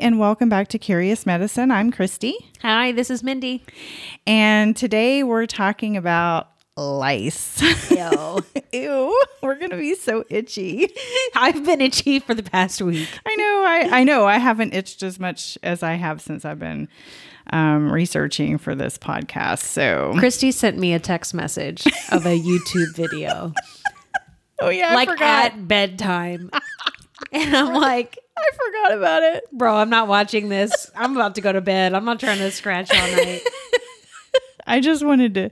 and welcome back to Curious Medicine. I'm Christy, Hi, this is Mindy. and today we're talking about lice. Yo. Ew, we're gonna be so itchy. I've been itchy for the past week. I know, I, I know, I haven't itched as much as I have since I've been um, researching for this podcast. So, Christy sent me a text message of a YouTube video, oh yeah, like forgot. at bedtime. And I'm like, I forgot about it. bro, I'm not watching this. I'm about to go to bed. I'm not trying to scratch all night. I just wanted to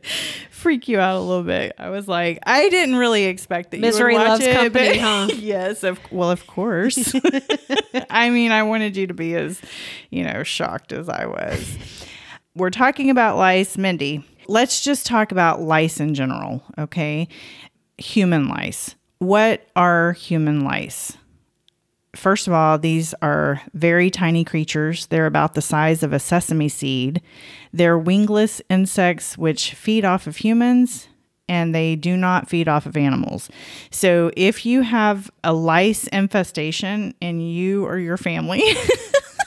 freak you out a little bit. I was like, I didn't really expect that Misery you would watch loves it, company, huh? yes, of well, of course. I mean, I wanted you to be as, you know, shocked as I was. We're talking about lice, Mindy. Let's just talk about lice in general, okay? Human lice. What are human lice? First of all, these are very tiny creatures. They're about the size of a sesame seed. They're wingless insects which feed off of humans and they do not feed off of animals. So if you have a lice infestation in you or your family,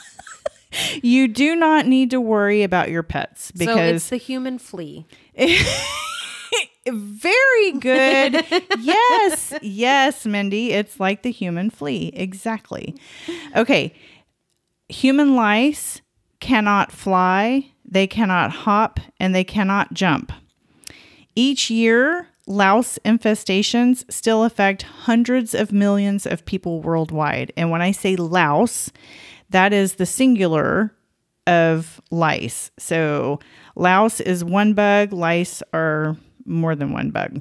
you do not need to worry about your pets so it's the human flea. very good. yes, yes, Mindy. It's like the human flea. Exactly. Okay. Human lice cannot fly, they cannot hop, and they cannot jump. Each year, louse infestations still affect hundreds of millions of people worldwide. And when I say louse, that is the singular of lice. So, louse is one bug, lice are more than one bug.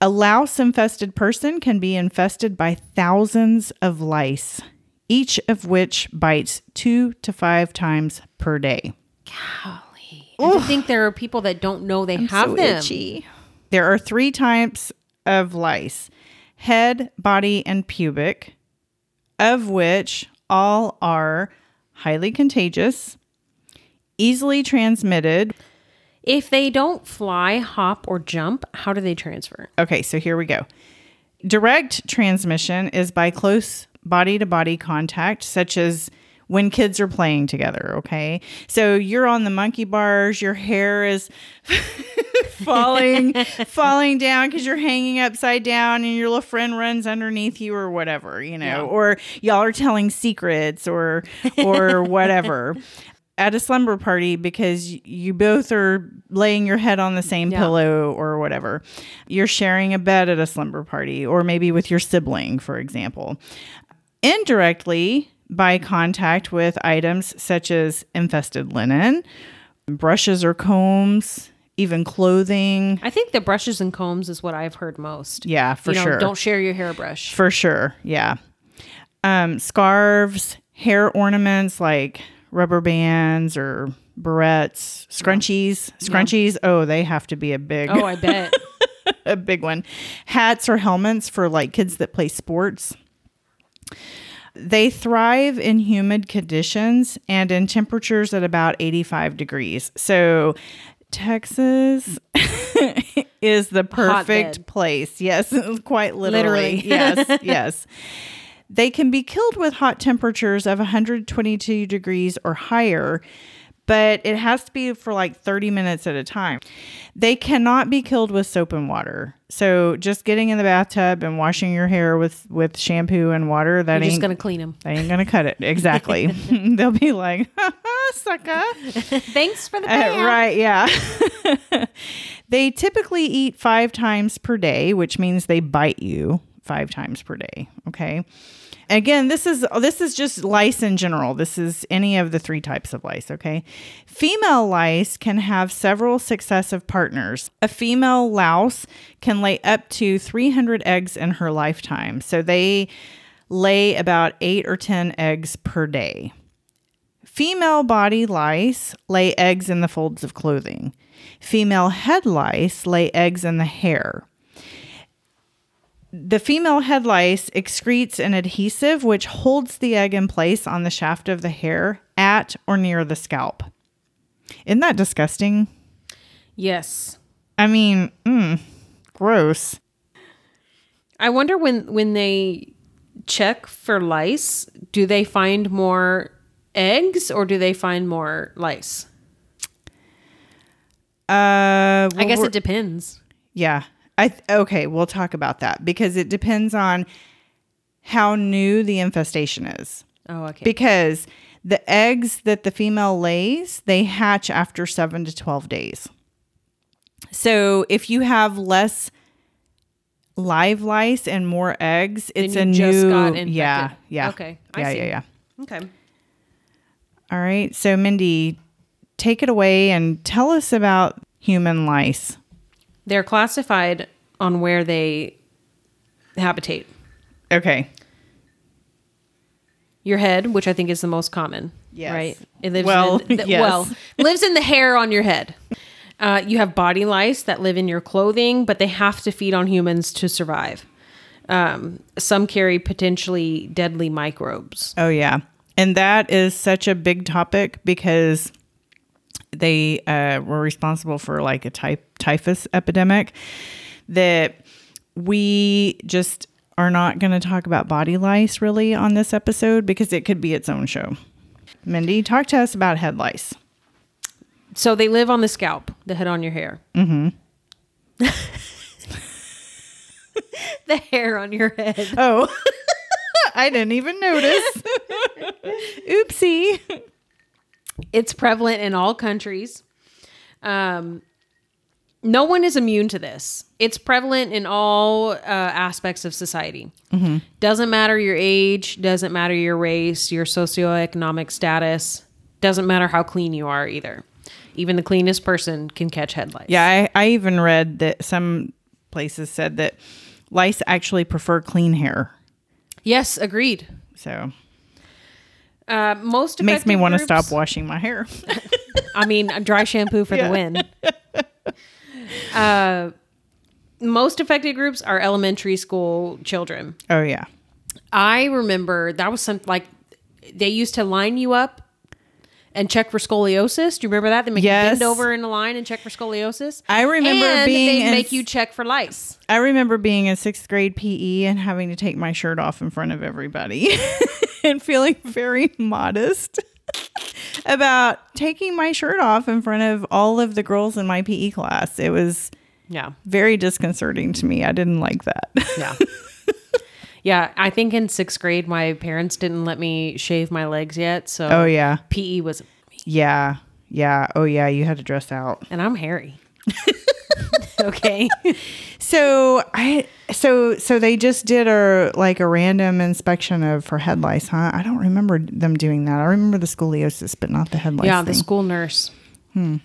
A louse infested person can be infested by thousands of lice, each of which bites two to five times per day. Golly. To think there are people that don't know they have so them. itchy. There are three types of lice head, body, and pubic, of which all are highly contagious, easily transmitted. If they don't fly, hop, or jump, how do they transfer? Okay, so here we go. Direct transmission is by close body to body contact, such as when kids are playing together. Okay, so you're on the monkey bars, your hair is falling, falling down because you're hanging upside down, and your little friend runs underneath you, or whatever, you know, or y'all are telling secrets, or or whatever. At a slumber party, because you both are laying your head on the same Yeah. pillow or whatever. You're sharing a bed at a slumber party, or maybe with your sibling, for example. Indirectly, by contact with items such as infested linen, brushes or combs, even clothing. I think the brushes and combs is what I've heard most. Yeah, for you know, sure. Don't share your hairbrush. For sure. Yeah. Um, scarves, hair ornaments like rubber bands or barrettes, scrunchies. Scrunchies, oh, they have to be a big oh, I bet. a big one. Hats or helmets for like kids that play sports. They thrive in humid conditions and in temperatures at about 85 degrees. So, Texas is the perfect place. Yes, quite literally. Literally. yes, yes. They can be killed with hot temperatures of 122 degrees or higher, but it has to be for like 30 minutes at a time. They cannot be killed with soap and water. So just getting in the bathtub and washing your hair with with shampoo and water that You're ain't just gonna clean them. They ain't gonna cut it. Exactly. They'll be like, sucker. Thanks for the Uh, right, yeah. they typically eat five times per day, which means they bite you five times per day. Okay. Again, this is this is just lice in general. This is any of the three types of lice, okay? Female lice can have several successive partners. A female louse can lay up to 300 eggs in her lifetime. So they lay about 8 or 10 eggs per day. Female body lice lay eggs in the folds of clothing. Female head lice lay eggs in the hair. The female head lice excretes an adhesive which holds the egg in place on the shaft of the hair at or near the scalp. Isn't that disgusting? Yes. I mean, mm, gross. I wonder when when they check for lice, do they find more eggs or do they find more lice? Uh, I guess it depends. Yeah. I th- okay, we'll talk about that because it depends on how new the infestation is. Oh, okay. Because the eggs that the female lays, they hatch after 7 to 12 days. So if you have less live lice and more eggs, it's a just new got infected. Yeah, yeah. Okay, I Yeah, see. yeah, yeah. okay. All right. So Mindy, take it away and tell us about human lice. They're classified on where they habitate. Okay. Your head, which I think is the most common. Yes. Right. It lives Well, in the, yes. well lives in the hair on your head. Uh, you have body lice that live in your clothing, but they have to feed on humans to survive. Um, some carry potentially deadly microbes. Oh yeah, and that is such a big topic because they uh, were responsible for like a type typhus epidemic that we just are not going to talk about body lice really on this episode because it could be its own show. Mindy, talk to us about head lice. So they live on the scalp, the head on your hair. Mm-hmm. the hair on your head. Oh, I didn't even notice. It's prevalent in all countries. Um, no one is immune to this. It's prevalent in all uh, aspects of society. Doesn't matter your age, doesn't matter your race, your socioeconomic status, doesn't matter how clean you are either. Even the cleanest person can catch head lice. Yeah, I, I even read that some places said that lice actually prefer clean hair. Yes, agreed. So Uh, most makes me want to stop washing my hair. I mean, a dry shampoo for Yeah. the win. uh, most affected groups are elementary school children. oh yeah. I remember that was some like they used to line you up and check for scoliosis. Do you remember that? They make Yes. you bend over in a line and check for scoliosis. I remember and being they make you check for lice. I remember being in sixth grade PE and having to take my shirt off in front of everybody and feeling very modest about taking my shirt off in front of all of the girls in my PE class. It was Yeah, very disconcerting to me. I didn't like that. yeah, yeah. I think in sixth grade, my parents didn't let me shave my legs yet, so oh yeah. PE was, Yeah. Yeah. Oh yeah, you had to dress out. and I'm hairy. okay. So I so so they just did a like a random inspection of for head lice, huh? I don't remember them doing that. I remember the scoliosis, but not the head lice. yeah, the school nurse. Hmm.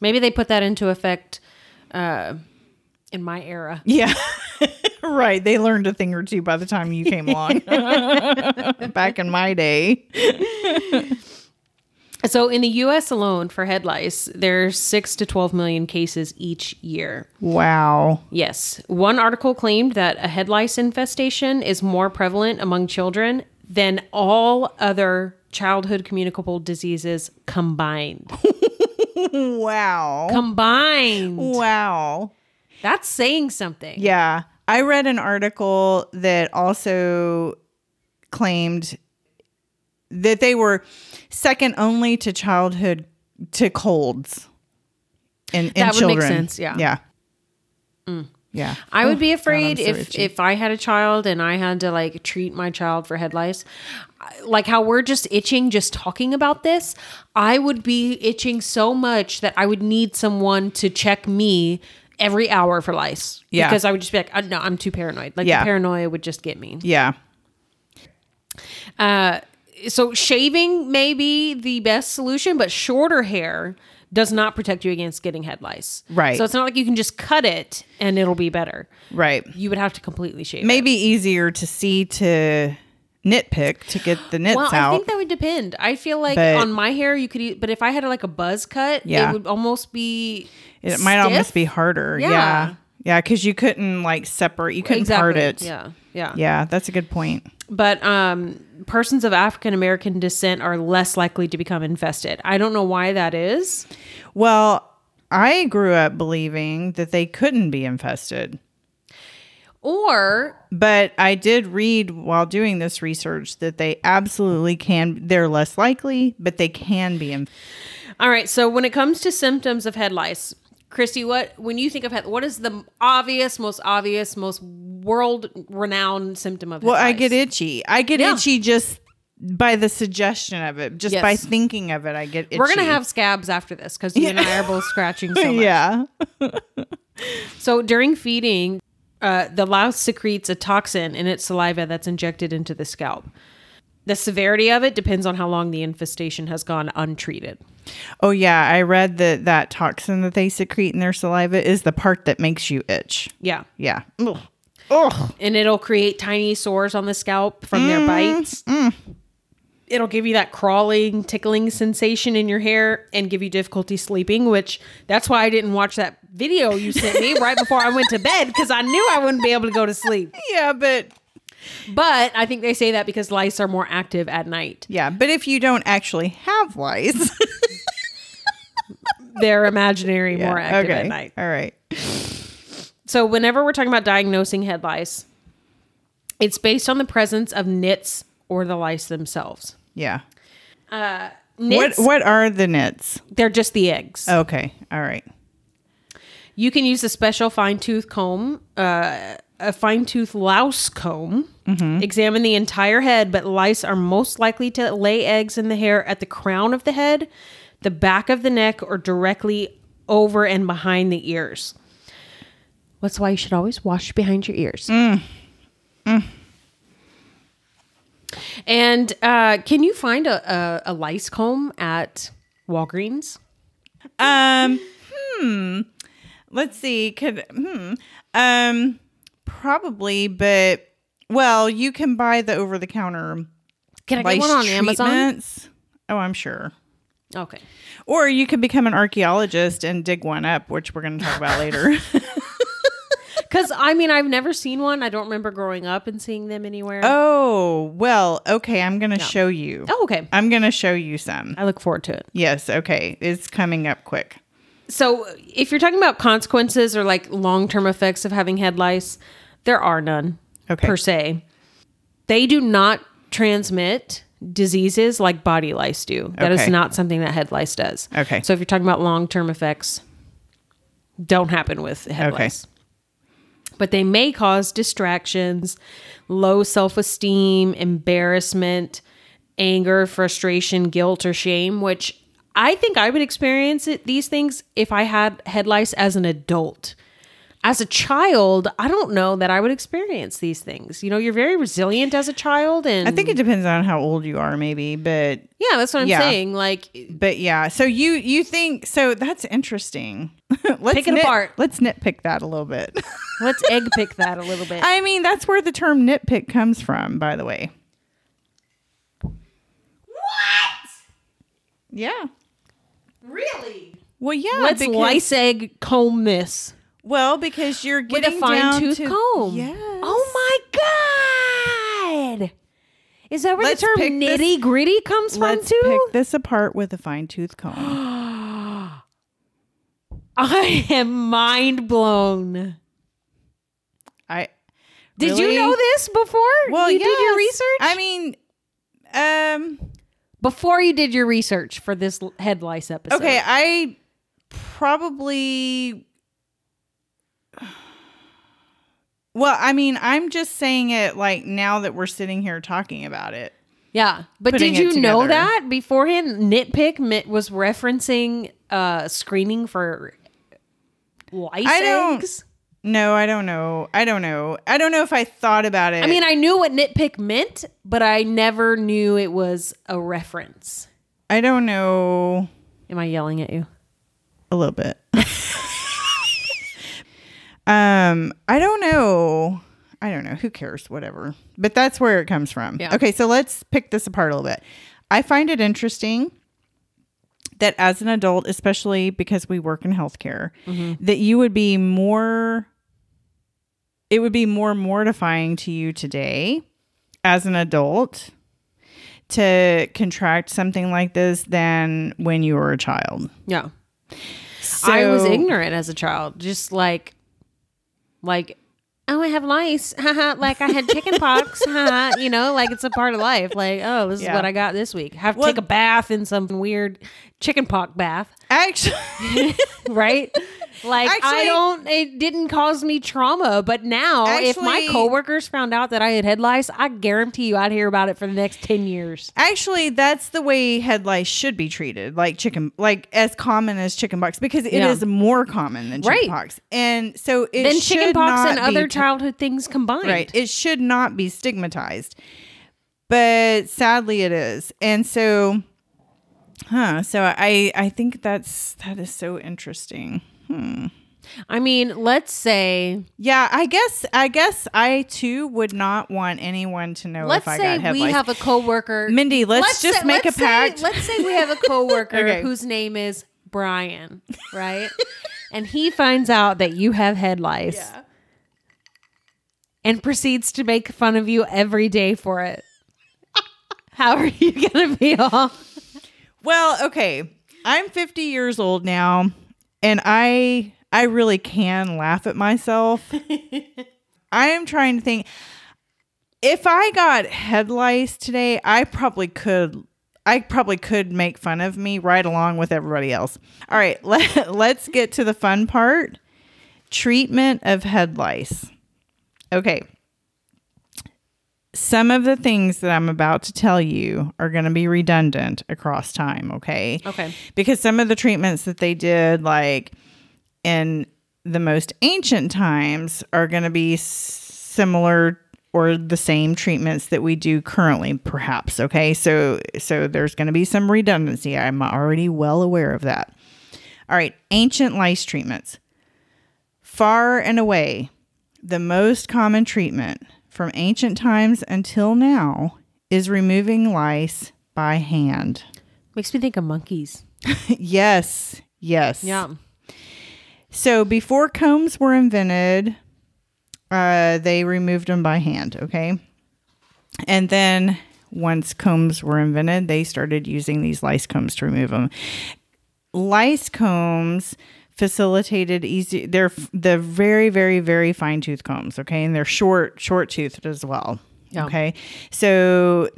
Maybe they put that into effect uh, in my era. Yeah. right. They learned a thing or two by the time you came along. Back in my day. So in the U.S. alone, for head lice, there's six to twelve million cases each year. Wow. Yes, one article claimed that a head lice infestation is more prevalent among children than all other childhood communicable diseases combined. Wow. combined. Wow. That's saying something. Yeah. I read an article that also claimed that they were second only to childhood to colds in, in That would make children. sense, yeah. Yeah. Mm. Yeah. I would be Oh, God, afraid I'm so if itchy. if I had a child and I had to like treat my child for head lice, like how we're just itching just talking about this, I would be itching so much that I would need someone to check me every hour for lice. Yeah. because I would just be like, uh, no, I'm too paranoid. Like Yeah. the paranoia would just get me. Yeah. Uh, so shaving may be the best solution, but shorter hair does not protect you against getting head lice. Right. So it's not like you can just cut it and it'll be better. Right. You would have to completely shave. it. Maybe easier to see to nitpick to get the nits Well, out. I think that would depend. I feel like But- on my hair, you could, e- but if I had like a buzz cut, Yeah. it would almost be. it might almost be harder. Yeah. Yeah. Yeah, because you couldn't like separate. You couldn't exactly. part it. Yeah, yeah, Yeah, that's a good point. But um, persons of African American descent are less likely to become infested. I don't know why that is. Well, I grew up believing that they couldn't be infested. Or But I did read while doing this research that they absolutely can. They're less likely, but they can be. Inf- all right, so when it comes to symptoms of head lice, Christy, what when you think of head, what is the obvious, most obvious, most world renowned symptom of head well, I get itchy. I get Yeah. itchy just by the suggestion of it. Just by thinking of it, I get itchy. We're gonna have scabs after this because you and I are both scratching so much. yeah. So during feeding, uh, the louse secretes a toxin in its saliva that's injected into the scalp. The severity of it depends on how long the infestation has gone untreated. Oh yeah, I read that that toxin that they secrete in their saliva is the part that makes you itch. Yeah. Yeah. Ugh. Ugh. And it'll create tiny sores on the scalp from their bites. It'll give you that crawling, tickling sensation in your hair and give you difficulty sleeping, which that's why I didn't watch that video you sent me right before I went to bed because I knew I wouldn't be able to go to sleep. Yeah, but But I think they say that because lice are more active at night. yeah, but if you don't actually have lice, They're imaginary, more Yeah, active at night. All right. So whenever we're talking about diagnosing head lice, it's based on the presence of nits or the lice themselves. Yeah. Uh, what Nits, what are the nits? they're just the eggs. Okay. All right. You can use a special fine tooth comb, uh, a fine tooth louse comb. Mm-hmm. Examine the entire head, but lice are most likely to lay eggs in the hair at the crown of the head, the back of the neck, or directly over and behind the ears. That's why you should always wash behind your ears. Mm. Mm. And uh, can you find a, a, a lice comb at Walgreens? Um hmm. Let's see. Could hmm. Um probably, but well, you can buy the over the counter Can I get one on Amazon? treatments. Oh, I'm sure. Okay. Or you could become an archaeologist and dig one up, which we're going to talk about later. Because I mean, I've never seen one. I don't remember growing up and seeing them anywhere. oh, well, okay. I'm going to show you. Oh, okay. I'm going to show you some. I look forward to it. Yes. Okay. It's coming up quick. So, if you're talking about consequences or like long term effects of having head lice, there are none Okay. per se. They do not transmit diseases like body lice do. That is Okay. not something that head lice does. Okay. So, if you're talking about long term effects, don't happen with head Okay. lice. But they may cause distractions, low self esteem, embarrassment, anger, frustration, guilt, or shame, which I think I would experience it, these things if I had head lice as an adult. As a child, I don't know that I would experience these things. You know, you're very resilient as a child, and I think it depends on how old you are, maybe, but yeah, that's what I'm Yeah. saying. Like, but yeah. So you you think so? That's interesting. let's Pick it nit- apart. Let's nitpick that a little bit. let's egg pick that a little bit. I mean, that's where the term nitpick comes from, by the way. what? Yeah. Really? Well, yeah. Let's because- lice egg comb this. Well, because you're with getting a fine tooth to- comb. Yes. Oh my god! Is that where Let's the term nitty gritty comes Let's from too? pick this apart with a fine tooth comb. I am mind blown. I Did Really? you know this before well, you did your research? I mean, um, before you did your research for this head lice episode. okay, I probably. Well, I mean, I'm just saying it like now that we're sitting here talking about it. Yeah, but did you know that beforehand? Nitpick mi- was referencing uh screening for lice I don't- eggs. No, I don't know. I don't know. I don't know if I thought about it. I mean, I knew what nitpick meant, but I never knew it was a reference. I don't know Am I yelling at you? a little bit. um, I don't know. I don't know. Who cares? Whatever. But that's where it comes from. Yeah. Okay, so let's pick this apart a little bit. I find it interesting that as an adult, especially because we work in healthcare, that you would be more it would be more mortifying to you today as an adult to contract something like this than when you were a child. Yeah. I was ignorant as a child, just like like oh, I have lice. Like I had chicken pox. You know, like it's a part of life. Like, oh, this Yeah. is what I got this week. Have to Well- take a bath in some weird chicken pox bath, Actually, right? Like I don't it didn't cause me trauma, but now if my coworkers found out that I had head lice, I guarantee you I'd hear about it for the next 10 years. actually, that's the way head lice should be treated, like chicken, like as common as chicken pox, because it is Yeah. more common than chicken Right. pox, and so it then should chicken pox not and other t- childhood things combined. right. It should not be stigmatized, but sadly, it is, and so, huh? So I I think that's that is so interesting. Hmm. I mean, let's say Yeah, I guess I guess I too would not want anyone to know let's if I say got head we have a coworker Mindy, let's, just say- make let's a pact. Say, let's say we have a coworker Okay. whose name is Brian, right? and he finds out that you have head lice and proceeds to make fun of you every day for it. How are you gonna feel? Well, okay. I'm 50 years old now and I I really can laugh at myself. I am trying to think if I got head lice today, I probably could I probably could make fun of me right along with everybody else. All right, let, let's get to the fun part. Treatment of head lice. Okay. Some of the things that I'm about to tell you are going to be redundant across time, okay? Okay. Because some of the treatments that they did, like in the most ancient times, are going to be similar or the same treatments that we do currently, perhaps. Okay, so so there's going to be some redundancy. I'm already well aware of that. All right, ancient lice treatments. Far and away, the most common treatment from ancient times until now is removing lice by hand. Makes me think of monkeys. yes, yes. Yeah. So before combs were invented, uh, they removed them by hand. Okay, and then once combs were invented, they started using these lice combs to remove them. Lice combs facilitated easy. They're the very, very, very fine tooth combs. Okay, and they're short, short toothed as well. Yeah. Okay, so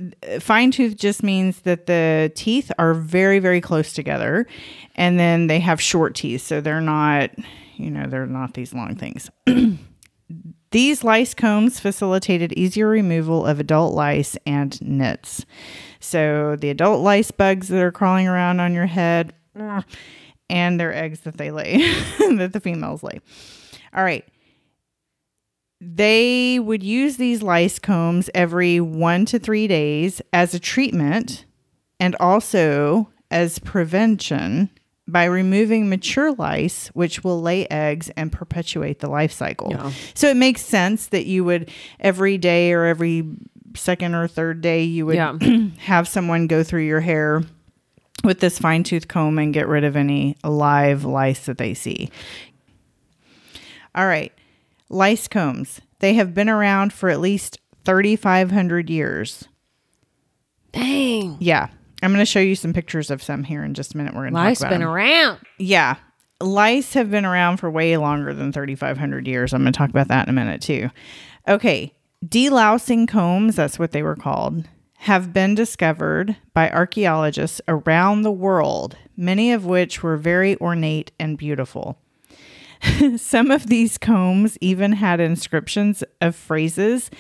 fine tooth just means that the teeth are very, very close together, and then they have short teeth, so they're not, you know, they're not these long things. These lice combs facilitated easier removal of adult lice and nits. So the adult lice bugs that are crawling around on your head mm, and their eggs that they lay, that the females lay. All right. They would use these lice combs every one to three days as a treatment and also as prevention by removing mature lice, which will lay eggs and perpetuate the life cycle. Yeah. So it makes sense that you would every day or every second or third day, you would Yeah. have someone go through your hair with this fine tooth comb and get rid of any live lice that they see. All right. Lice combs. They have been around for at least 3,500 years. Dang. Yeah. I'm going to show you some pictures of some here in just a minute. We're going to about been them. around. Yeah. Lice have been around for way longer than 3,500 years. I'm going to talk about that in a minute too. Okay. Delousing combs, that's what they were called, have been discovered by archaeologists around the world, many of which were very ornate and beautiful. Some of these combs even had inscriptions of phrases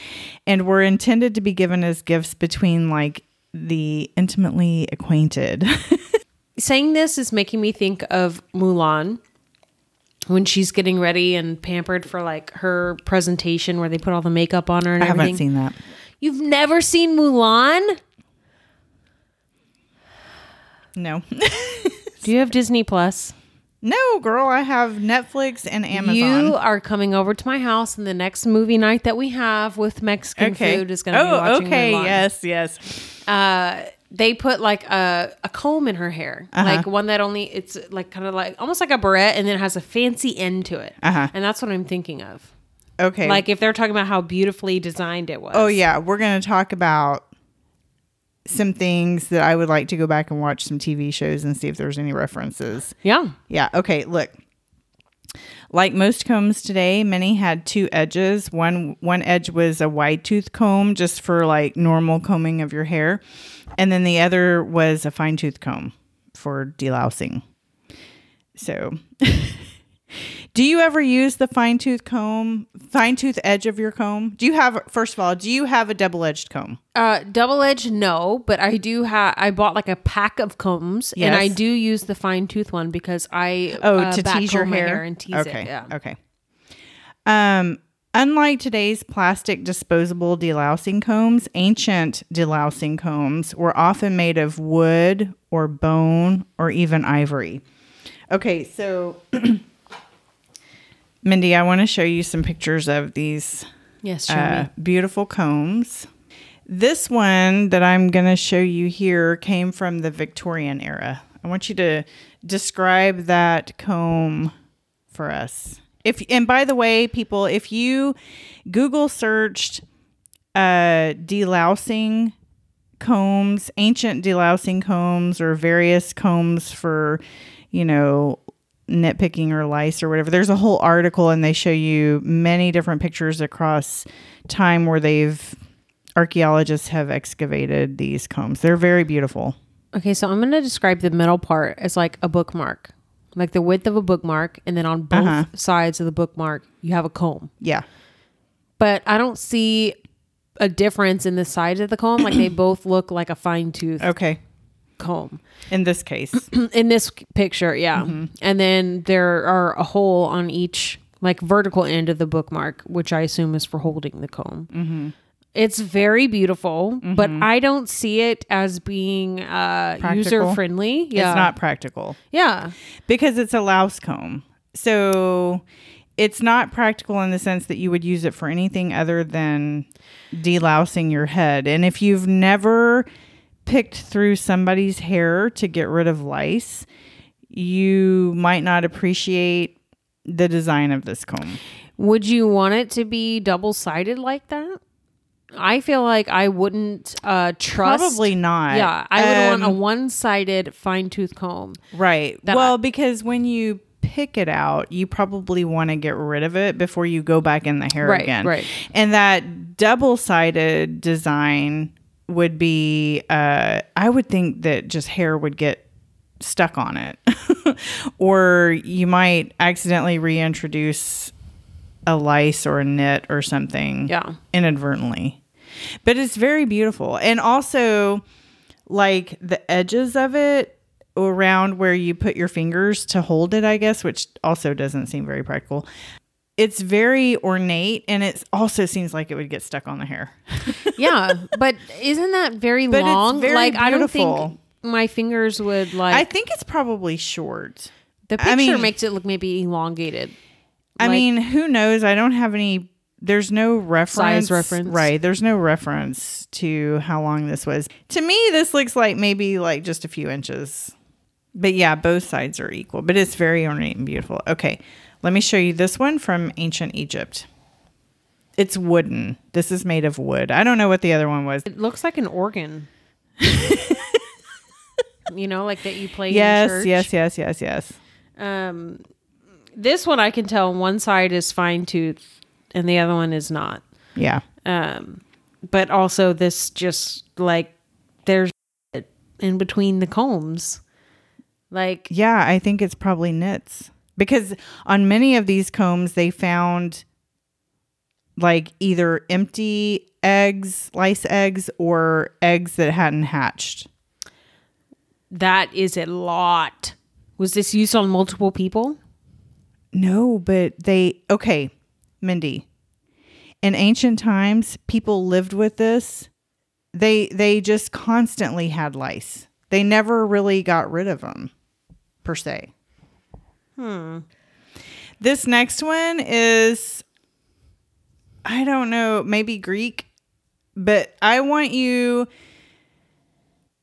and were intended to be given as gifts between like the intimately acquainted. Saying this is making me think of Mulan when she's getting ready and pampered for like her presentation where they put all the makeup on her and I everything. haven't seen that. You've never seen Mulan? No. Do you have Disney Plus? No, girl, I have Netflix and Amazon. You are coming over to my house, and the next movie night that we have with Mexican food is going to oh, be watching okay. Mulan. Yes, yes. uh, they put like a, a comb in her hair, Uh-huh. like one that only it's like kind of like almost like a barrette, and then it has a fancy end to it. Uh-huh. And that's what I'm thinking of. Okay. Like if they're talking about how beautifully designed it was. oh yeah, we're gonna talk about some things that I would like to go back and watch some TV shows and see if there's any references. yeah. Yeah. Okay. Look. Like most combs today, many had two edges. One one edge was a wide tooth comb just for like normal combing of your hair, and then the other was a fine tooth comb for delousing. So, do you ever use the fine tooth comb, fine tooth edge of your comb? Do you have first of all, do you have a double edged comb? Uh, double edged, no, but I do have. I bought like a pack of combs, and I do use the fine tooth one because I Oh, uh, to tease your my hair? and tease okay. it. Yeah. Okay. Um, unlike today's plastic disposable delousing combs, ancient delousing combs were often made of wood or bone or even ivory. Okay, so Mindy, I want to show you some pictures of these Yes, uh, beautiful combs. This one that I'm going to show you here came from the Victorian era. I want you to describe that comb for us. If and by the way, people, if you Google searched uh, delousing combs, ancient delousing combs, or various combs for, you know, nitpicking or lice or whatever. There's a whole article and they show you many different pictures across time where they've archaeologists have excavated these combs. They're very beautiful. Okay, so I'm going to describe the middle part as like a bookmark, like the width of a bookmark, and then on both Uh-huh. sides of the bookmark, you have a comb. Yeah. But I don't see a difference in the sides of the comb. Like they both look like a fine tooth Okay. Comb. In this case. in this picture, yeah. Mm-hmm. And then there are a hole on each like vertical end of the bookmark, which I assume is for holding the comb. Mm-hmm. It's very beautiful, but I don't see it as being uh, user friendly. Yeah, It's not practical. Yeah, because it's a louse comb. So it's not practical in the sense that you would use it for anything other than delousing your head. And if you've never picked through somebody's hair to get rid of lice, you might not appreciate the design of this comb. Would you want it to be double sided like that? I feel like I wouldn't uh, trust. Probably not. Yeah, I would want a Um, one sided fine tooth comb. Right. well, I- because when you pick it out, you probably want to get rid of it before you go back in the hair Right, again. right. And that double sided design would be, uh, I would think that just hair would get stuck on it. or you might accidentally reintroduce a lice or a nit or something Yeah. inadvertently. But it's very beautiful. And also, like the edges of it around where you put your fingers to hold it, I guess, which also doesn't seem very practical. It's very ornate and it also seems like it would get stuck on the hair. Yeah, but isn't that very But long? very like I don't think my fingers would like. I think it's probably short. the picture I mean- makes it look maybe elongated. I Like- mean, who knows? I don't have any. There's no reference. size reference. Right. There's no reference to how long this was. To me, this looks like maybe like just a few inches. But yeah, both sides are equal, but it's very ornate and beautiful. Okay. Let me show you this one from ancient Egypt. It's wooden. This is made of wood. I don't know what the other one was. It looks like an organ. you know, like that you play in Yes, yes, yes, yes, yes. Um, this one I can tell one side is fine tooth and the other one is not. Yeah. Um, but also this just like there's in between the combs. Like Yeah, I think it's probably nits because on many of these combs they found like either empty eggs, lice eggs, or eggs that hadn't hatched. that is a lot. Was this used on multiple people? No, but they okay, Mindy. In ancient times, people lived with this. They they just constantly had lice. They never really got rid of them, per se. Hmm. This next one is, I don't know, maybe Greek, but I want you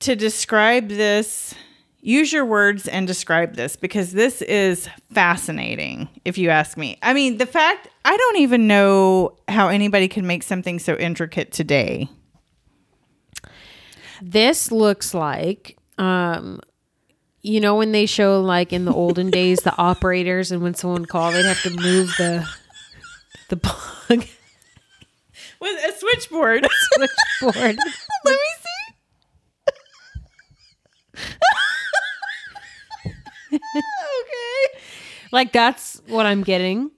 to describe this. Use your words and describe this because this is fascinating, if you ask me. I mean, the fact I don't even know how anybody can make something so intricate today. This looks like um You know when they show like in the olden days the operators and when someone called they'd have to move the the plug With a switchboard. switchboard. Let me see. okay. Like that's what I'm getting.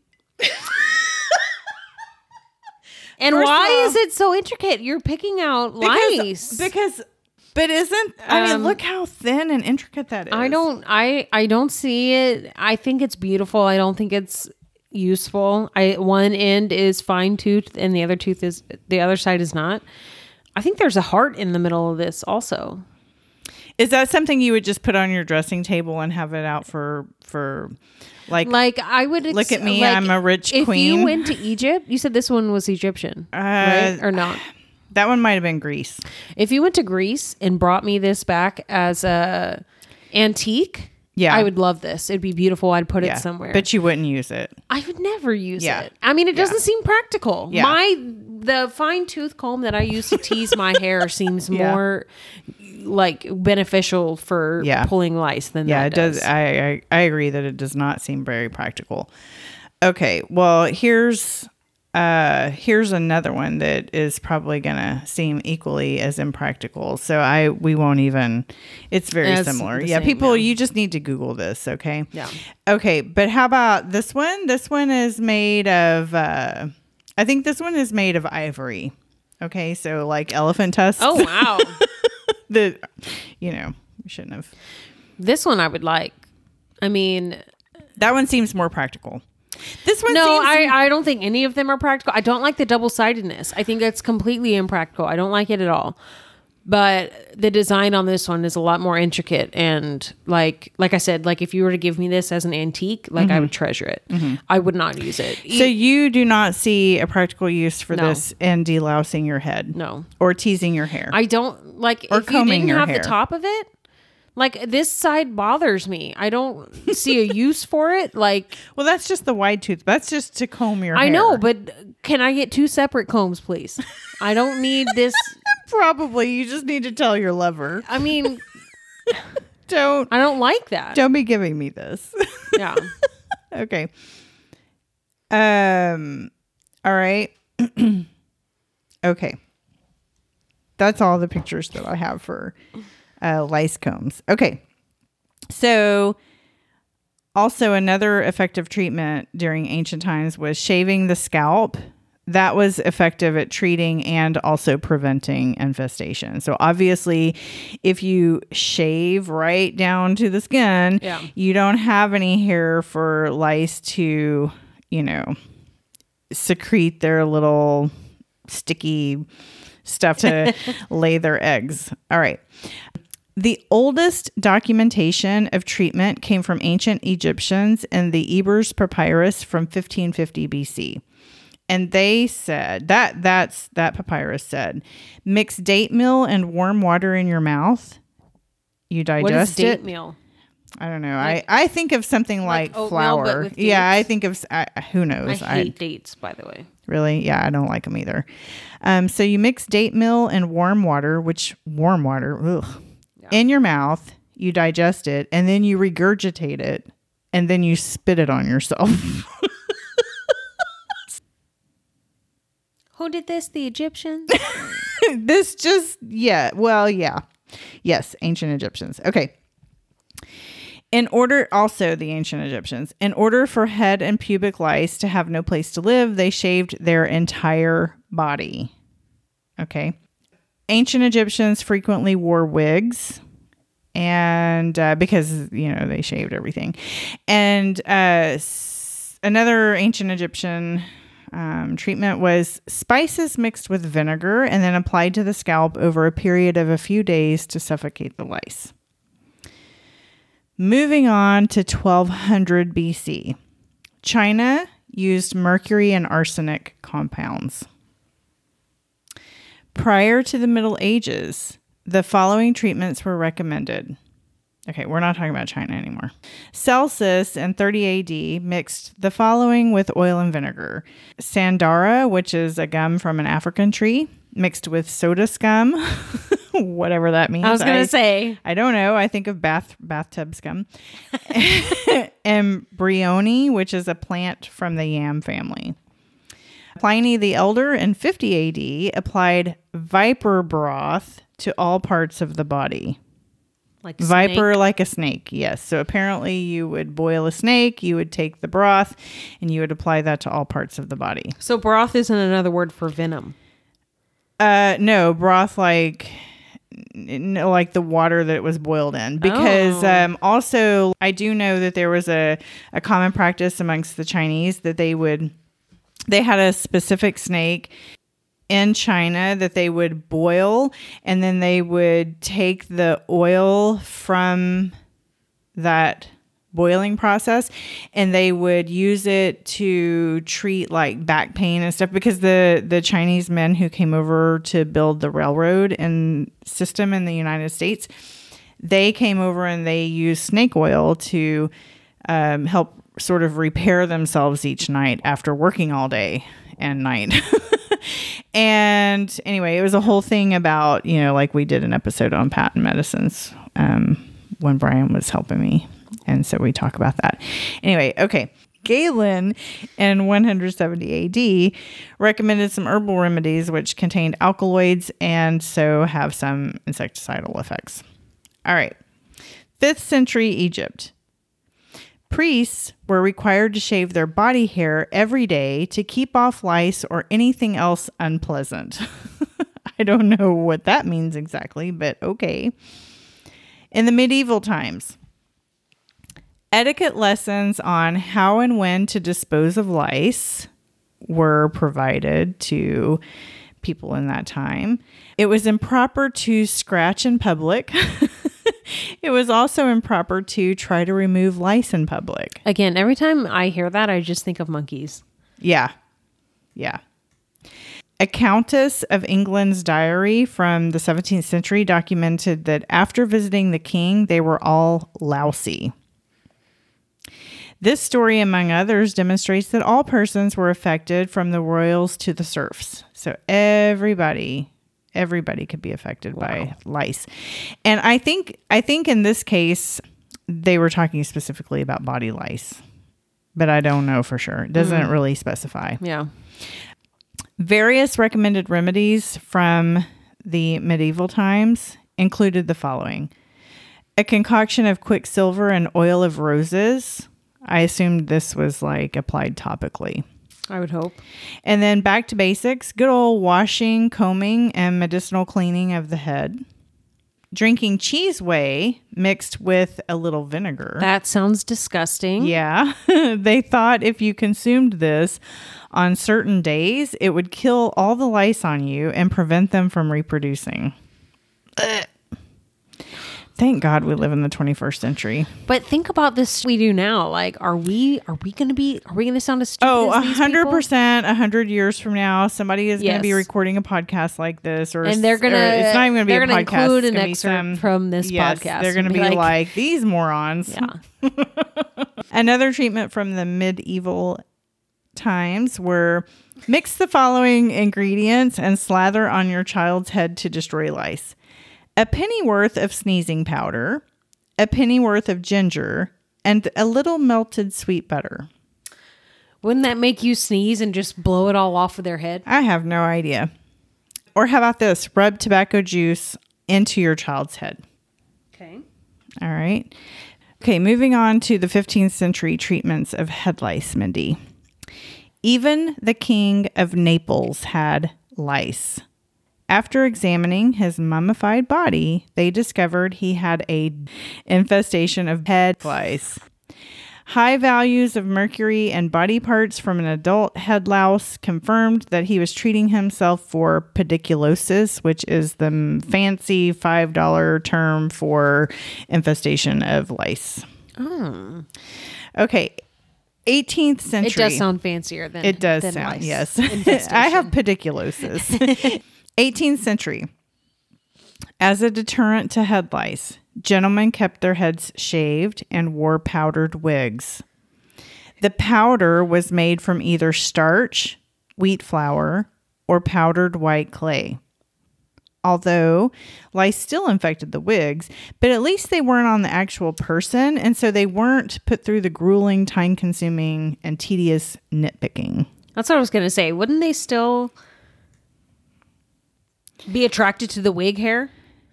and First why all- is it so intricate? You're picking out Because, lice. because but isn't I mean Um, look how thin and intricate that is. I don't I I don't see it. I think it's beautiful. I don't think it's useful. I one end is fine tooth and the other tooth is the other side is not. I think there's a heart in the middle of this also. Is that something you would just put on your dressing table and have it out for for like Like I would ex- Look at me, like, I'm a rich if queen. you went to Egypt, you said this one was Egyptian, Uh, right? Or not? That one might have been Greece. If you went to Greece and brought me this back as a antique, Yeah. I would love this. It'd be beautiful. I'd put Yeah. it somewhere. But you wouldn't use it. I would never use Yeah. it. I mean, it doesn't Yeah. seem practical. My the fine tooth comb that I use to tease my hair seems more like beneficial for Yeah. pulling lice than Yeah, that it does. I, I I agree that it does not seem very practical. Okay, well here's uh here's another one that is probably gonna seem equally as impractical. So I we won't even. It's very It's similar. Yeah, same, people, yeah. you just need to Google this. Okay. Yeah. Okay, but how about this one? This one is made of. uh I think this one is made of ivory. Okay, so like elephant tusks. Oh wow, the you know we shouldn't have. this one I would like. I mean, That one seems more practical. This one no, seems I, I don't think any of them are practical. I don't like the double sidedness. I think that's completely impractical. I don't like it at all. But the design on this one is a lot more intricate and like like I said, like if you were to give me this as an antique, like I would mm-hmm. treasure it. Mm-hmm. I would not use it. so you do not see a practical use for No. this in delousing your head no. or teasing your hair. I don't like Or if you combing didn't your have hair. the top of it. Like this side bothers me. I don't see a use for it. Like well, that's just the wide tooth. That's just to comb your I hair. know, but can I get two separate combs, please? I don't need this. probably you just need to tell your lover. I mean, Don't I don't like that. don't be giving me this. Yeah. okay. Um all right. okay. That's all the pictures that I have for uh, lice combs. Okay. So also another effective treatment during ancient times was shaving the scalp. That was effective at treating and also preventing infestation. So obviously, if you shave right down to the skin, Yeah. you don't have any hair for lice to, you know, secrete their little sticky stuff to lay their eggs. All right. The oldest documentation of treatment came from ancient Egyptians in the Ebers Papyrus from 1550 BC. And they said that that's that papyrus said, mix date meal and warm water in your mouth. You digest What is date it. meal? I don't know. I, I think of something like, Like flour. Yeah, I think of I, who knows. I hate dates, by the way. Really? Yeah, I don't like them either. Um, so you mix date meal and warm water, which warm water, ugh, in your mouth. You digest it, and then you regurgitate it, and then you spit it on yourself. Who did this? The Egyptians? this just yeah. Well, yeah, yes, ancient Egyptians. Okay. In order, also the ancient Egyptians, in order for head and pubic lice to have no place to live, they shaved their entire body. Okay. Ancient Egyptians frequently wore wigs and uh, because, you know, they shaved everything. And uh, s- another ancient Egyptian um, treatment was spices mixed with vinegar and then applied to the scalp over a period of a few days to suffocate the lice. Moving on to 1200 BC, China used mercury and arsenic compounds. Prior to the Middle Ages, the following treatments were recommended. Okay, we're not talking about China anymore. Celsus in 30 AD mixed the following with oil and vinegar Sandara, which is a gum from an African tree, mixed with soda scum, whatever that means. I was gonna say I don't know. I think of bath bathtub scum. and bryony, which is a plant from the yam family. Pliny the Elder in 50 AD applied viper broth to all parts of the body. like Viper snake. like a snake, yes. So apparently, you would boil a snake, you would take the broth, and you would apply that to all parts of the body. So broth isn't another word for venom. Uh, no, broth like like the water that it was boiled in because Oh. um also I do know that there was a a common practice amongst the Chinese that they would they had a specific snake in China that they would boil and then they would take the oil from that boiling process and they would use it to treat like back pain and stuff because the the Chinese men who came over to build the railroad and system in the United States they came over and they used snake oil to um, help sort of repair themselves each night after working all day and night. and anyway, it was a whole thing about, you know, like we did an episode on patent medicines um, when Brian was helping me. And so we talk about that. Anyway, okay. Galen in 170 AD recommended some herbal remedies which contained alkaloids and so have some insecticidal effects. All right. Fifth century Egypt. Priests were required to shave their body hair every day to keep off lice or anything else unpleasant. I don't know what that means exactly, but okay. In the medieval times, etiquette lessons on how and when to dispose of lice were provided to people in that time. It was improper to scratch in public. it was also improper to try to remove lice in public. Again, every time I hear that, I just think of monkeys. Yeah. Yeah. A Countess of England's diary from the 17th century documented that after visiting the king, they were all lousy. This story, among others, demonstrates that all persons were affected from the royals to the serfs. So everybody, everybody could be affected by lice. And I think, I think in this case, they were talking specifically about body lice, but I don't know for sure. It doesn't hmm. really specify. Yeah. Various recommended remedies from the medieval times included the following a concoction of quicksilver and oil of roses. I assumed this was like applied topically. I would hope. And then back to basics good old washing, combing, and medicinal cleaning of the head. Drinking cheese whey mixed with a little vinegar. That sounds disgusting. Yeah. they thought if you consumed this on certain days, it would kill all the lice on you and prevent them from reproducing. Thank God we live in the 21st century. But think about this we do now. Like, are we are we gonna be are we gonna sound as stupid Oh, a hundred percent, a hundred years from now, somebody is going to be recording a podcast like this, or And they're gonna it's not even going to be a gonna podcast. include an excerpt some- from this yes, podcast They're going to be, be like, like- these morons. Yeah. Another treatment from the medieval times were mix the following ingredients and slather on your child's head to destroy lice. A penny worth of sneezing powder, a penny worth of ginger, and a little melted sweet butter. Wouldn't that make you sneeze and just blow it all off of their head? I have no idea. Or how about this? Rub tobacco juice into your child's head. Okay. All right. Okay, moving on to the 15th century treatments of head lice, Mindy. Even the king of Naples had lice. After examining his mummified body, they discovered he had a infestation of head lice. High values of mercury and body parts from an adult head louse confirmed that he was treating himself for pediculosis, which is the fancy $5 term for infestation of lice. Oh. Okay. 18th century. It does sound fancier than It does than sound, lice yes. I have pediculosis. 18th century. As a deterrent to head lice, gentlemen kept their heads shaved and wore powdered wigs. The powder was made from either starch, wheat flour, or powdered white clay. although lice still infected the wigs, but at least they weren't on the actual person, and so they weren't put through the grueling, time consuming, and tedious nitpicking. That's what I was gonna say. Wouldn't they still be attracted to the wig hair?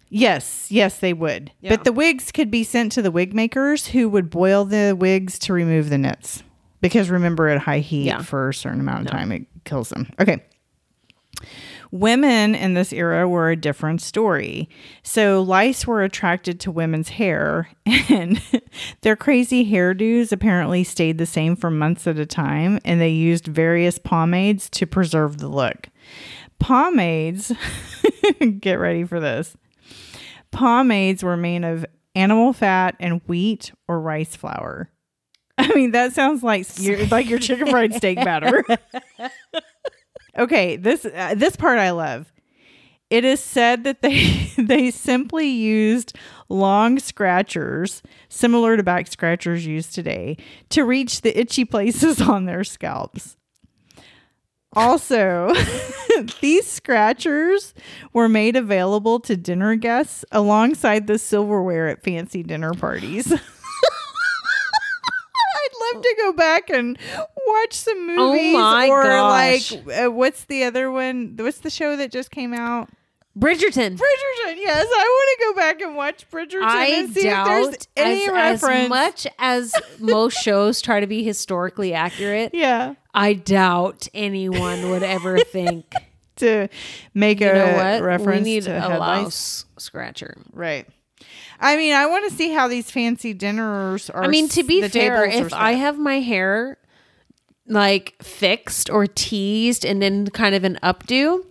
Yes, yes, they would. Yeah. But the wigs could be sent to the wig makers who would boil the wigs to remove the nits. Because remember, at high heat Yeah. for a certain amount of time, it kills them. Okay. Women in this era were a different story. So lice were attracted to women's hair, and their crazy hairdos apparently stayed the same for months at a time, and they used various pomades to preserve the look. Pomades, get ready for this. Pomades were made of animal fat and wheat or rice flour. I mean, that sounds like your, like your chicken fried steak batter. okay, this uh, this part I love. It is said that they they simply used long scratchers, similar to back scratchers used today, to reach the itchy places on their scalps. Also, these scratchers were made available to dinner guests alongside the silverware at fancy dinner parties. I'd love to go back and watch some movies my or gosh. like uh, what's the other one? What's the show that just came out? Bridgerton. Bridgerton. Yes, I want to go back and watch Bridgerton I and see if there's any as, reference. as much as most shows try to be historically accurate, yeah, I doubt anyone would ever think. to make You a know what? reference we need to a louse scratcher. Right. I mean, I want to see how these fancy dinners are. I mean, to be the fair, if I have my hair like fixed or teased and then kind of an updo,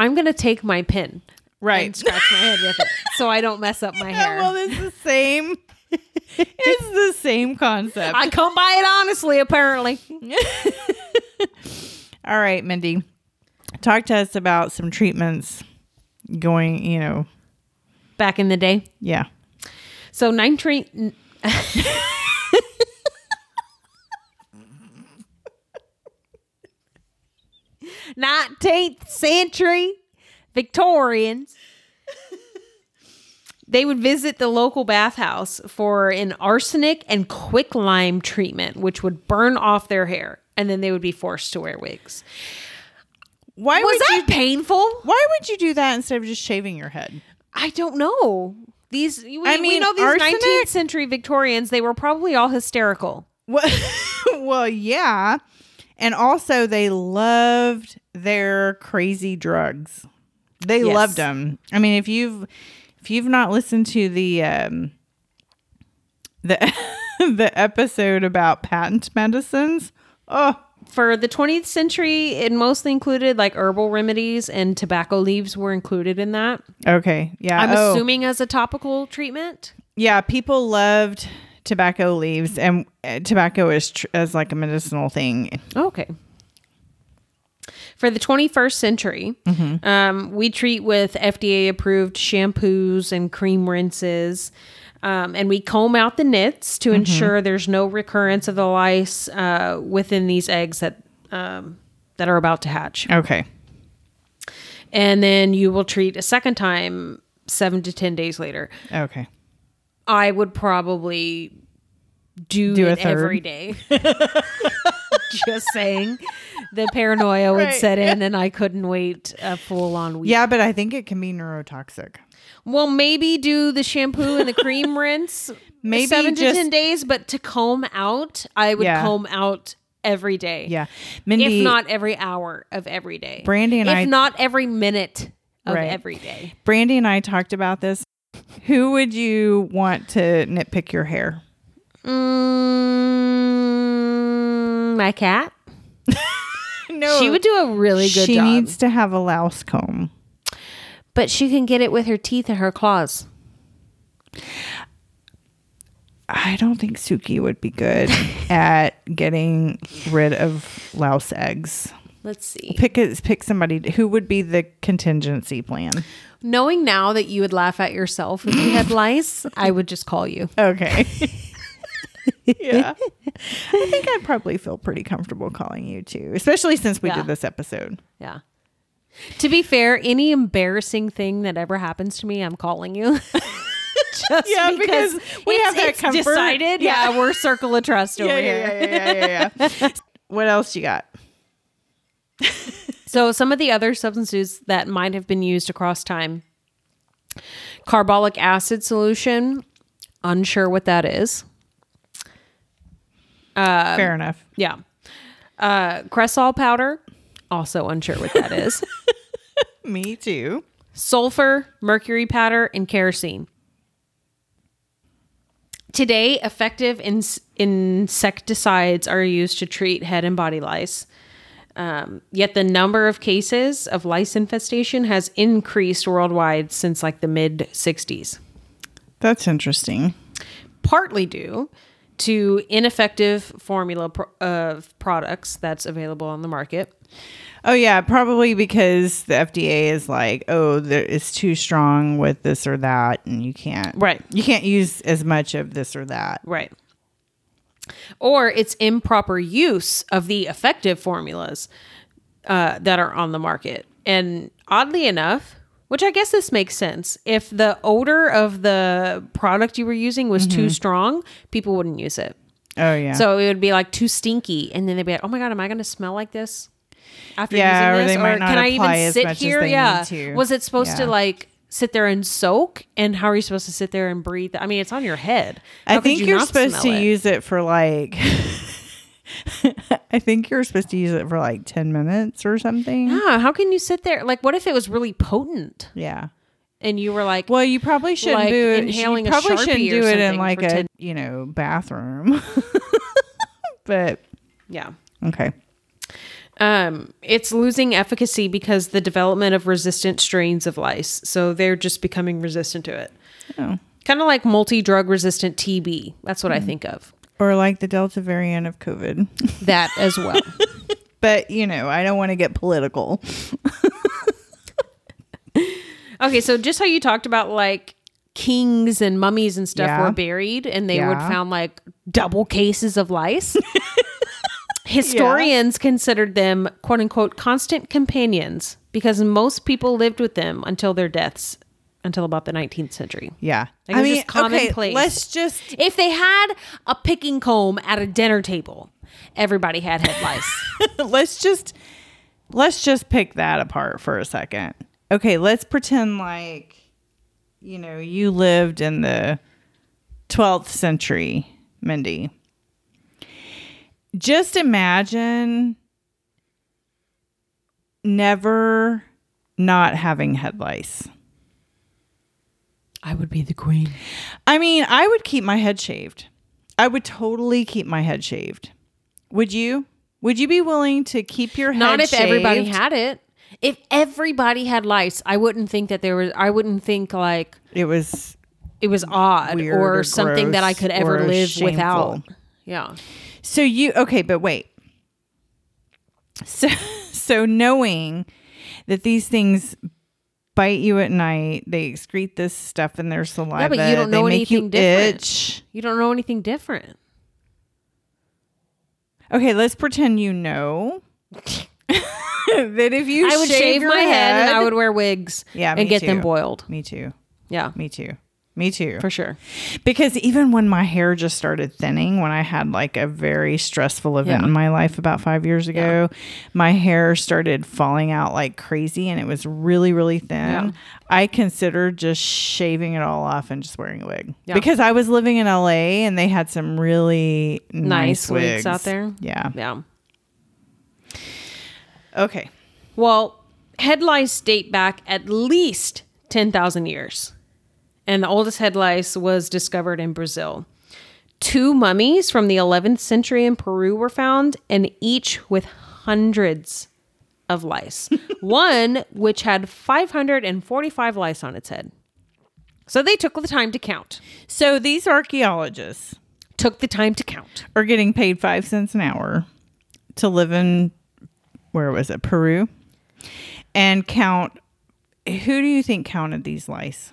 I'm going to take my pin. Right. And scratch my head with it so I don't mess up my yeah, hair. Well, it's the same. it's the same concept. I come by it honestly, apparently. All right, Mindy. Talk to us about some treatments going, you know. Back in the day? Yeah. So, nine treat. 19th century Victorians. they would visit the local bathhouse for an arsenic and quicklime treatment, which would burn off their hair, and then they would be forced to wear wigs. Why was that you, painful? Why would you do that instead of just shaving your head? I don't know. These, we, I mean, we know these arsenic? 19th century Victorians. They were probably all hysterical. Well, well yeah and also they loved their crazy drugs. They Yes. loved them. I mean, if you've if you've not listened to the um the the episode about patent medicines, oh, For the 20th century, it mostly included like herbal remedies and tobacco leaves were included in that. okay, yeah. I'm oh, assuming as a topical treatment. yeah. People loved tobacco leaves, and uh, tobacco is tr- as like a medicinal thing. Okay. For the 21st century, um, we treat with FDA approved shampoos and cream rinses. Um, and we comb out the nits to ensure there's no recurrence of the lice uh, within these eggs that um, that are about to hatch. Okay, And then you will treat a second time seven to 10 days later. okay. I would probably do, Do it every day. Just saying. The paranoia would Right. set in and I couldn't wait a full on week. Yeah, but I think it can be neurotoxic. Well, maybe do the shampoo and the cream rinse Maybe seven to 10 days, but to comb out, I would Yeah. comb out every day. Yeah, Mindy. If not every hour of every day. Brandy and if I- if not every minute of Right. every day. Brandy and I talked about this. Who would you want to nitpick your hair? Mm, my cat. No, She would do a really good job. she job. needs to have a louse comb. but she can get it with her teeth and her claws. I don't think Suki would be good at getting rid of louse eggs. Let's see. Pick a, pick somebody who would be the contingency plan. Knowing now that you would laugh at yourself if you had lice, I would just call you. Okay. yeah. I think I'd probably feel pretty comfortable calling you too, especially since we Yeah. did this episode. Yeah. To be fair, any embarrassing thing that ever happens to me, I'm calling you. Just Yeah, because we it's- have that comfort. decided. Yeah. we're circle of trust over here. yeah, yeah, yeah, yeah. what else you got? So some of the other substances that might have been used across time. Carbolic acid solution, unsure what that is. Fair enough. Yeah. Uh, Cresol powder, also unsure what that is. Me too. Sulfur, mercury powder, and kerosene. Today, effective ins- insecticides are used to treat head and body lice. Um, yet the number of cases of lice infestation has increased worldwide since like the mid 60s. That's interesting. partly due to ineffective formula pro- of products that's available on the market. Oh yeah, probably because the FDA is like, oh, there, it's too strong with this or that, and you can't. Right. You can't use as much of this or that. Right. Or it's improper use of the effective formulas uh, that are on the market. And oddly enough, which I guess this makes sense, if the odor of the product you were using was too strong, people wouldn't use it. Oh yeah. So it would be like too stinky, and then they'd be like, "Oh my god, am I going to smell like this after Yeah, or using this? they might not can I even sit here? yeah. Was it supposed Yeah. to like sit there and soak? And how are you supposed to sit there and breathe? I mean, it's on your head. How I think you are supposed to it? use it for like. I think you're supposed to use it for like ten minutes or something. Yeah, how can you sit there? Like, what if it was really potent Yeah. and you were like, Well, you probably shouldn't Like do it. inhaling you probably shouldn't do it in like a 10 you know bathroom. but yeah. okay. Um, it's losing efficacy because the development of resistant strains of lice. So they're just becoming resistant to it. Oh. Kind of like multi drug resistant TB. That's what I think of. Or like the Delta variant of COVID. That as well. but you know, I don't want to get political. okay, so just how you talked about like kings and mummies and stuff Yeah. were buried and they would found like double cases of lice. Historians considered them quote unquote constant companions because most people lived with them until their deaths until about the 19th century. Yeah. Like, was just commonplace. let's just If they had a picking comb at a dinner table, everybody had head lice. let's just let's just pick that apart for a second. Okay, let's pretend like you know, you lived in the 12th century, Mindy. Just imagine never not having head lice. I would be the queen. I mean, I would keep my head shaved. I would totally keep my head shaved. Would you? Would you be willing to keep your head Not if everybody had it. If everybody had lice, I wouldn't think that there was. I wouldn't think like It was it was odd or, or something that I could ever live shameful. without. Yeah. So you okay, but wait. So so knowing that these things bite you at night, they excrete this stuff in their saliva. Yeah, but you don't know anything you different. itch. You don't know anything different. Okay, let's pretend you know that if you I would shave, your my head, and I would wear wigs Yeah, and get them boiled. Me too. Yeah. Me too. Me too. For sure. Because even when my hair just started thinning, when I had like a very stressful event Yeah. in my life about five years ago, my hair started falling out like crazy and it was really, really thin. Yeah. I considered just shaving it all off and just wearing a wig. Yeah. Because I was living in LA and they had some really nice, Nice wigs wigs out there. Yeah. Yeah. Okay. Well, head lice date back at least 10,000 years. And the oldest head lice was discovered in Brazil. Two mummies from the 11th century in Peru were found, and each with hundreds of lice. One which had 545 lice on its head. So they took the time to count. So these archaeologists Took the time to count. are getting paid five cents an hour to live in where was it peru and count who do you think counted these lice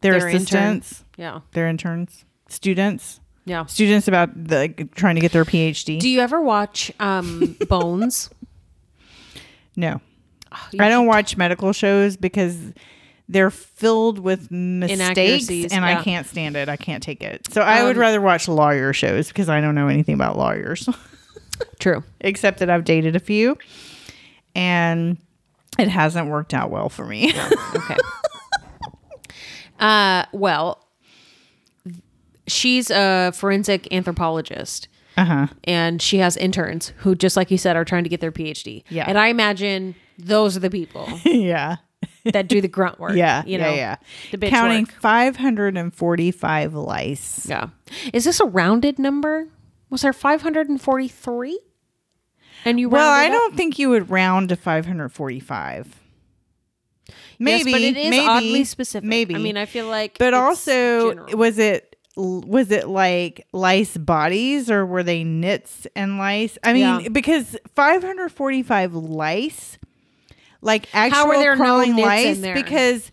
their, Their intern. assistants Yeah. their interns students Yeah. students about the trying to get their phd Do you ever watch um, Bones? no You I don't watch medical shows because they're filled with mistakes and I can't stand it. I can't take it. So I would Um, rather watch lawyer shows because I don't know anything about lawyers True. except that I've dated a few and it hasn't worked out well for me. Okay. uh, well, she's a forensic anthropologist. uh-huh. and she has interns who just like you said are trying to get their phd Yeah. and i imagine those are the people yeah. that do the grunt work Yeah. you know yeah, yeah. the bitch Counting work. 545 lice. yeah is this a rounded number was there 543 and you Well, I up? don't think you would round to 545. Maybe, yes, but it is maybe, oddly specific Maybe. i mean i feel like but also, general. was it was it like lice bodies or were they nits and lice? I mean, Yeah. because 545 lice, like actual are there no crawling nits in lice, there? because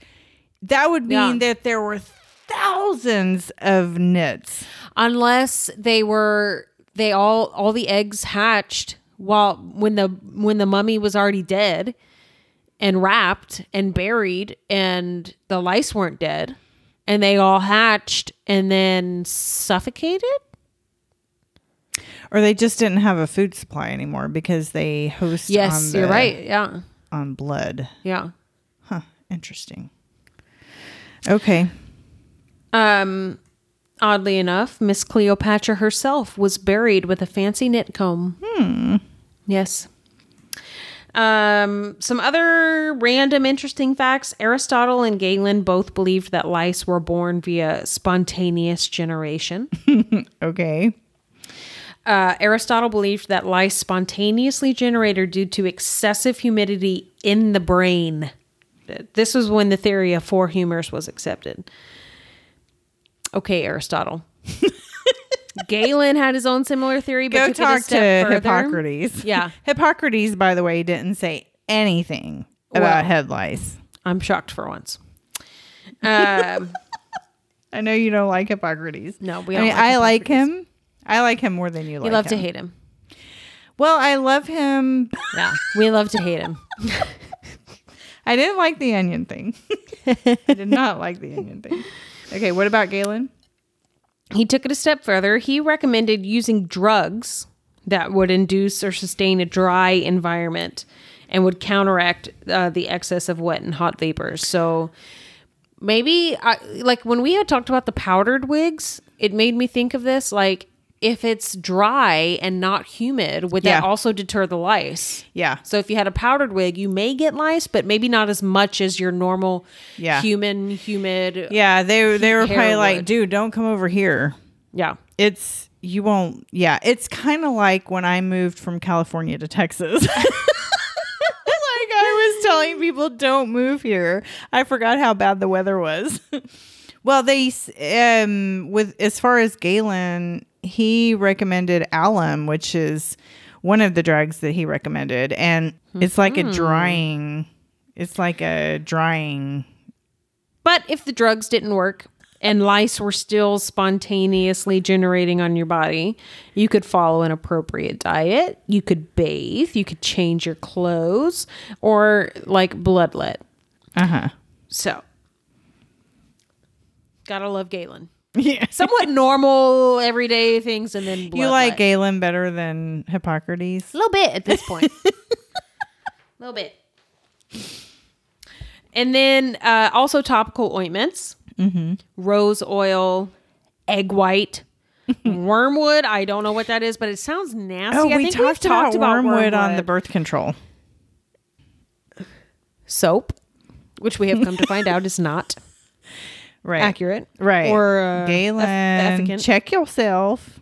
that would mean Yeah. that there were thousands of nits. unless they were they all all the eggs hatched while when the when the mummy was already dead and wrapped and buried and the lice weren't dead and they all hatched and then suffocated Or they just didn't have a food supply anymore because they host yes on the, you're right yeah on blood. yeah Huh. Interesting. Okay. um oddly enough miss cleopatra herself was buried with a fancy nit comb hmm yes um, some other random interesting facts. Aristotle and Galen both believed that lice were born via spontaneous generation. Okay. Uh, Aristotle believed that lice spontaneously generated due to excessive humidity in the brain. This was when the theory of four humors was accepted. Okay, Aristotle. Galen had his own similar theory, but Go took it a talk to further. Hippocrates. Yeah. Hippocrates, by the way, didn't say anything Well. about head lice. I'm shocked for once. Um, I know you don't like Hippocrates. No, we I don't mean, like I like him. I like him more than you like we love him. to hate him. Well, I love him. Yeah, we love to hate him. I didn't like the onion thing. I did not like the onion thing. Okay, what about Galen? He took it a step further. He recommended using drugs that would induce or sustain a dry environment and would counteract uh, the excess of wet and hot vapors. So maybe, I, like when we had talked about the powdered wigs, it made me think of this. Like if it's dry and not humid, would that also deter the lice? Yeah. So if you had a powdered wig, you may get lice, but maybe not as much as your normal Yeah. human humid. Yeah, they they were probably like, dude, don't come over here. Yeah. It's you won't. Yeah, it's kind of like when I moved from California to Texas. like I was telling people, don't move here. I forgot how bad the weather was. well, they um with as far as Galen, he recommended alum, which is one of the drugs that he recommended, and it's like a drying. It's like a drying. But if the drugs didn't work and lice were still spontaneously generating on your body, you could follow an appropriate diet. You could bathe. You could change your clothes or like bloodlet. Uh huh. So, gotta love Galen. Yeah. Somewhat normal everyday things and then bloodlet. You like Galen better than Hippocrates? A little bit at this point. A little bit. And then uh, also topical ointments, Mm-hmm. rose oil, egg white, wormwood. I don't know what that is, but it sounds nasty. Oh, I we think talked, we've talked about, about wormwood, on the birth control. soap, which we have come to find out is not Right. accurate. Right. Or uh, Galen, efficient. check yourself.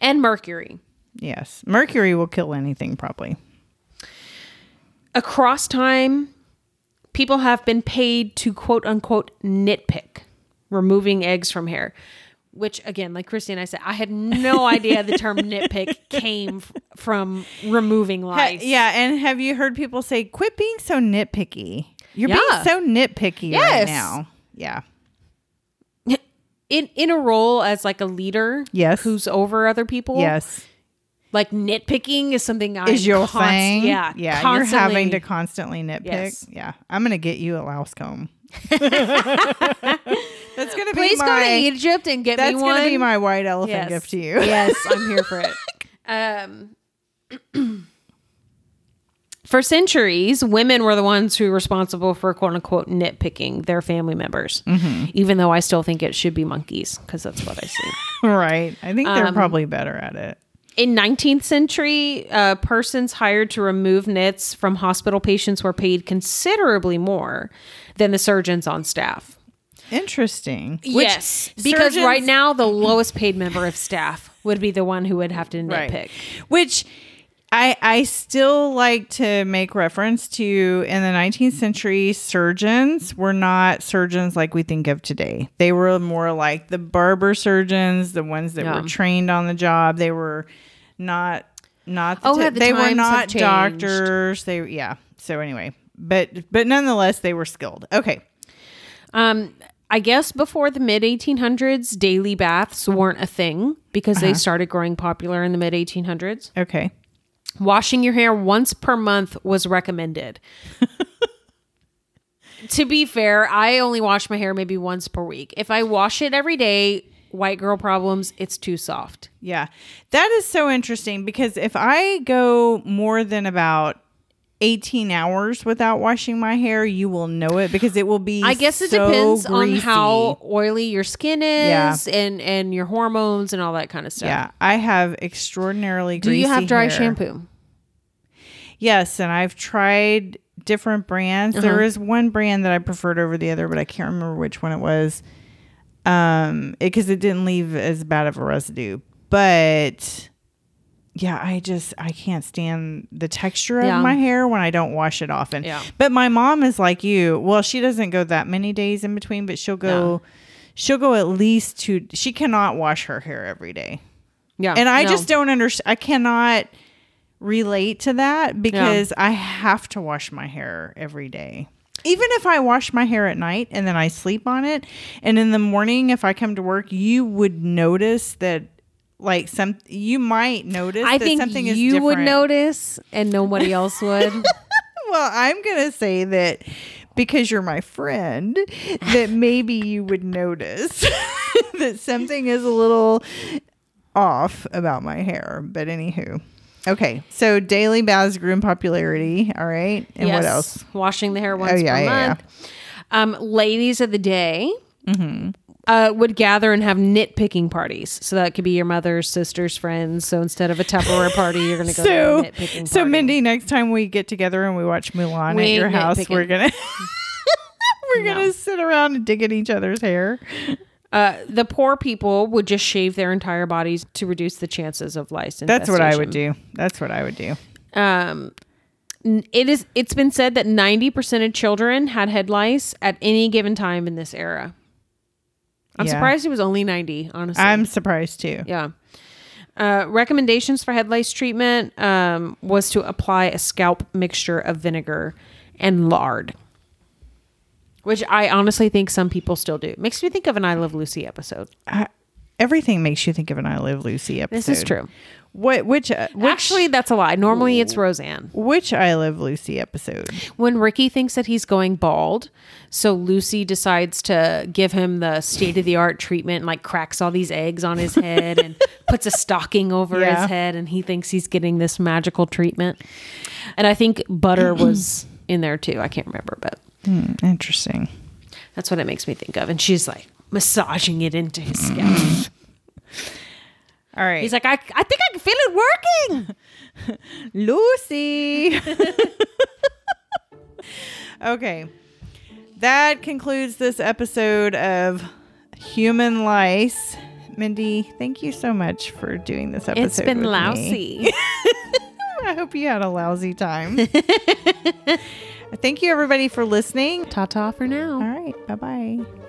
and mercury. Yes. Mercury will kill anything, probably. across time, people have been paid to quote unquote nitpick removing eggs from hair. Which again, like Christy and I said, I had no idea the term nitpick came f- from removing Ha- lice. yeah. And have you heard people say, quit being so nitpicky? You're Yeah. being so nitpicky right now. Yeah. In in a role as like a leader, Yes. who's over other people. Yes. like nitpicking is something I Is your thing? Yeah, Yeah. constantly- You're having to constantly nitpick. Yes. Yeah. I'm going to get you a louse comb. That's going to be Please my. go to Egypt and get me one. that's gonna be my white elephant yes. gift to you. yes, I'm here for it. Um, for centuries, women were the ones who were responsible for quote unquote nitpicking their family members. Mm-hmm. Even though I still think it should be monkeys because that's what I see. right. I think Um, they're probably better at it. In 19th century, uh, persons hired to remove nits from hospital patients were paid considerably more than the surgeons on staff. Interesting. Which yes, because surgeons- right now the lowest paid member of staff would be the one who would have to Right. nitpick. Which I I still like to make reference to in the 19th century surgeons were not surgeons like we think of today. They were more like the barber surgeons, the ones that Yeah. were trained on the job. They were not not the Oh, yeah, the they were not doctors. They yeah. So anyway, but but nonetheless they were skilled. Okay. Um, I guess before the mid 1800s, daily baths weren't a thing because Uh-huh. they started growing popular in the mid 1800s. Okay. Washing your hair once per month was recommended. to be fair, I only wash my hair maybe once per week. If I wash it every day, white girl problems, it's too soft. Yeah. That is so interesting because if I go more than about 18 hours without washing my hair, you will know it because it will be I guess it so depends on how oily your skin Yeah. is and and your hormones and all that kind of stuff. Yeah, I have extraordinarily Do you have dry hair. shampoo? Yes, and I've tried different brands. There Uh-huh. is one brand that I preferred over the other, but I can't remember which one it was. Um, because it, didn't leave as bad of a residue. But yeah, I just I can't stand the texture Yeah. of my hair when I don't wash it often. Yeah. But my mom is like you. Well, she doesn't go that many days in between, but she'll go she'll go at least two she cannot wash her hair every day. Yeah. And I no. just don't understand. I cannot relate to that because I have to wash my hair every day. Even if I wash my hair at night and then I sleep on it, and in the morning, if I come to work, you would notice that, like some, you might notice. I that think something is you would notice and nobody else would. Well, I'm gonna say that because you're my friend, that maybe you would notice that something is a little off about my hair. But anywho, okay. So daily baths grew in popularity. All right, and what else? Washing the hair once yeah, per yeah, yeah. month. Um, ladies of the day Mm-hmm. Uh, would gather and have nitpicking parties. So that could be your mother's sister's friends. So instead of a Tupperware party, you're going to go So, to a nitpicking so party. Mindy, next time we get together and we watch Mulan We at your house, nitpicking. we're gonna we're No. gonna sit around and dig at each other's hair. Uh, the poor people would just shave their entire bodies to reduce the chances of lice That's what I would do. That's what I would do. Um, it is. It's been said that ninety percent of children had head lice at any given time in this era. I'm Yeah. surprised it was only ninety. Honestly, I'm surprised too. yeah. Uh, recommendations for head lice treatment um, was to apply a scalp mixture of vinegar and lard, which I honestly think some people still do. Makes me think of an I Love Lucy episode. I, everything makes you think of an I Love Lucy episode. This is true. What which uh, which Actually, that's a lie. Normally, it's Roseanne. which I Love Lucy episode? when Ricky thinks that he's going bald, so Lucy decides to give him the state of the art treatment, and like cracks all these eggs on his head and puts a stocking over Yeah. his head, and he thinks he's getting this magical treatment. And I think butter was in there too. I can't remember, but Hmm, interesting. that's what it makes me think of. And she's like massaging it into his scalp. All right, he's like, I, I think I can feel it working. Lucy. okay, that concludes this episode of Human Lice. Mindy, thank you so much for doing this episode. It's been lousy. I hope you had a lousy time. Thank you, everybody, for listening. Ta ta for now. All right. Bye bye.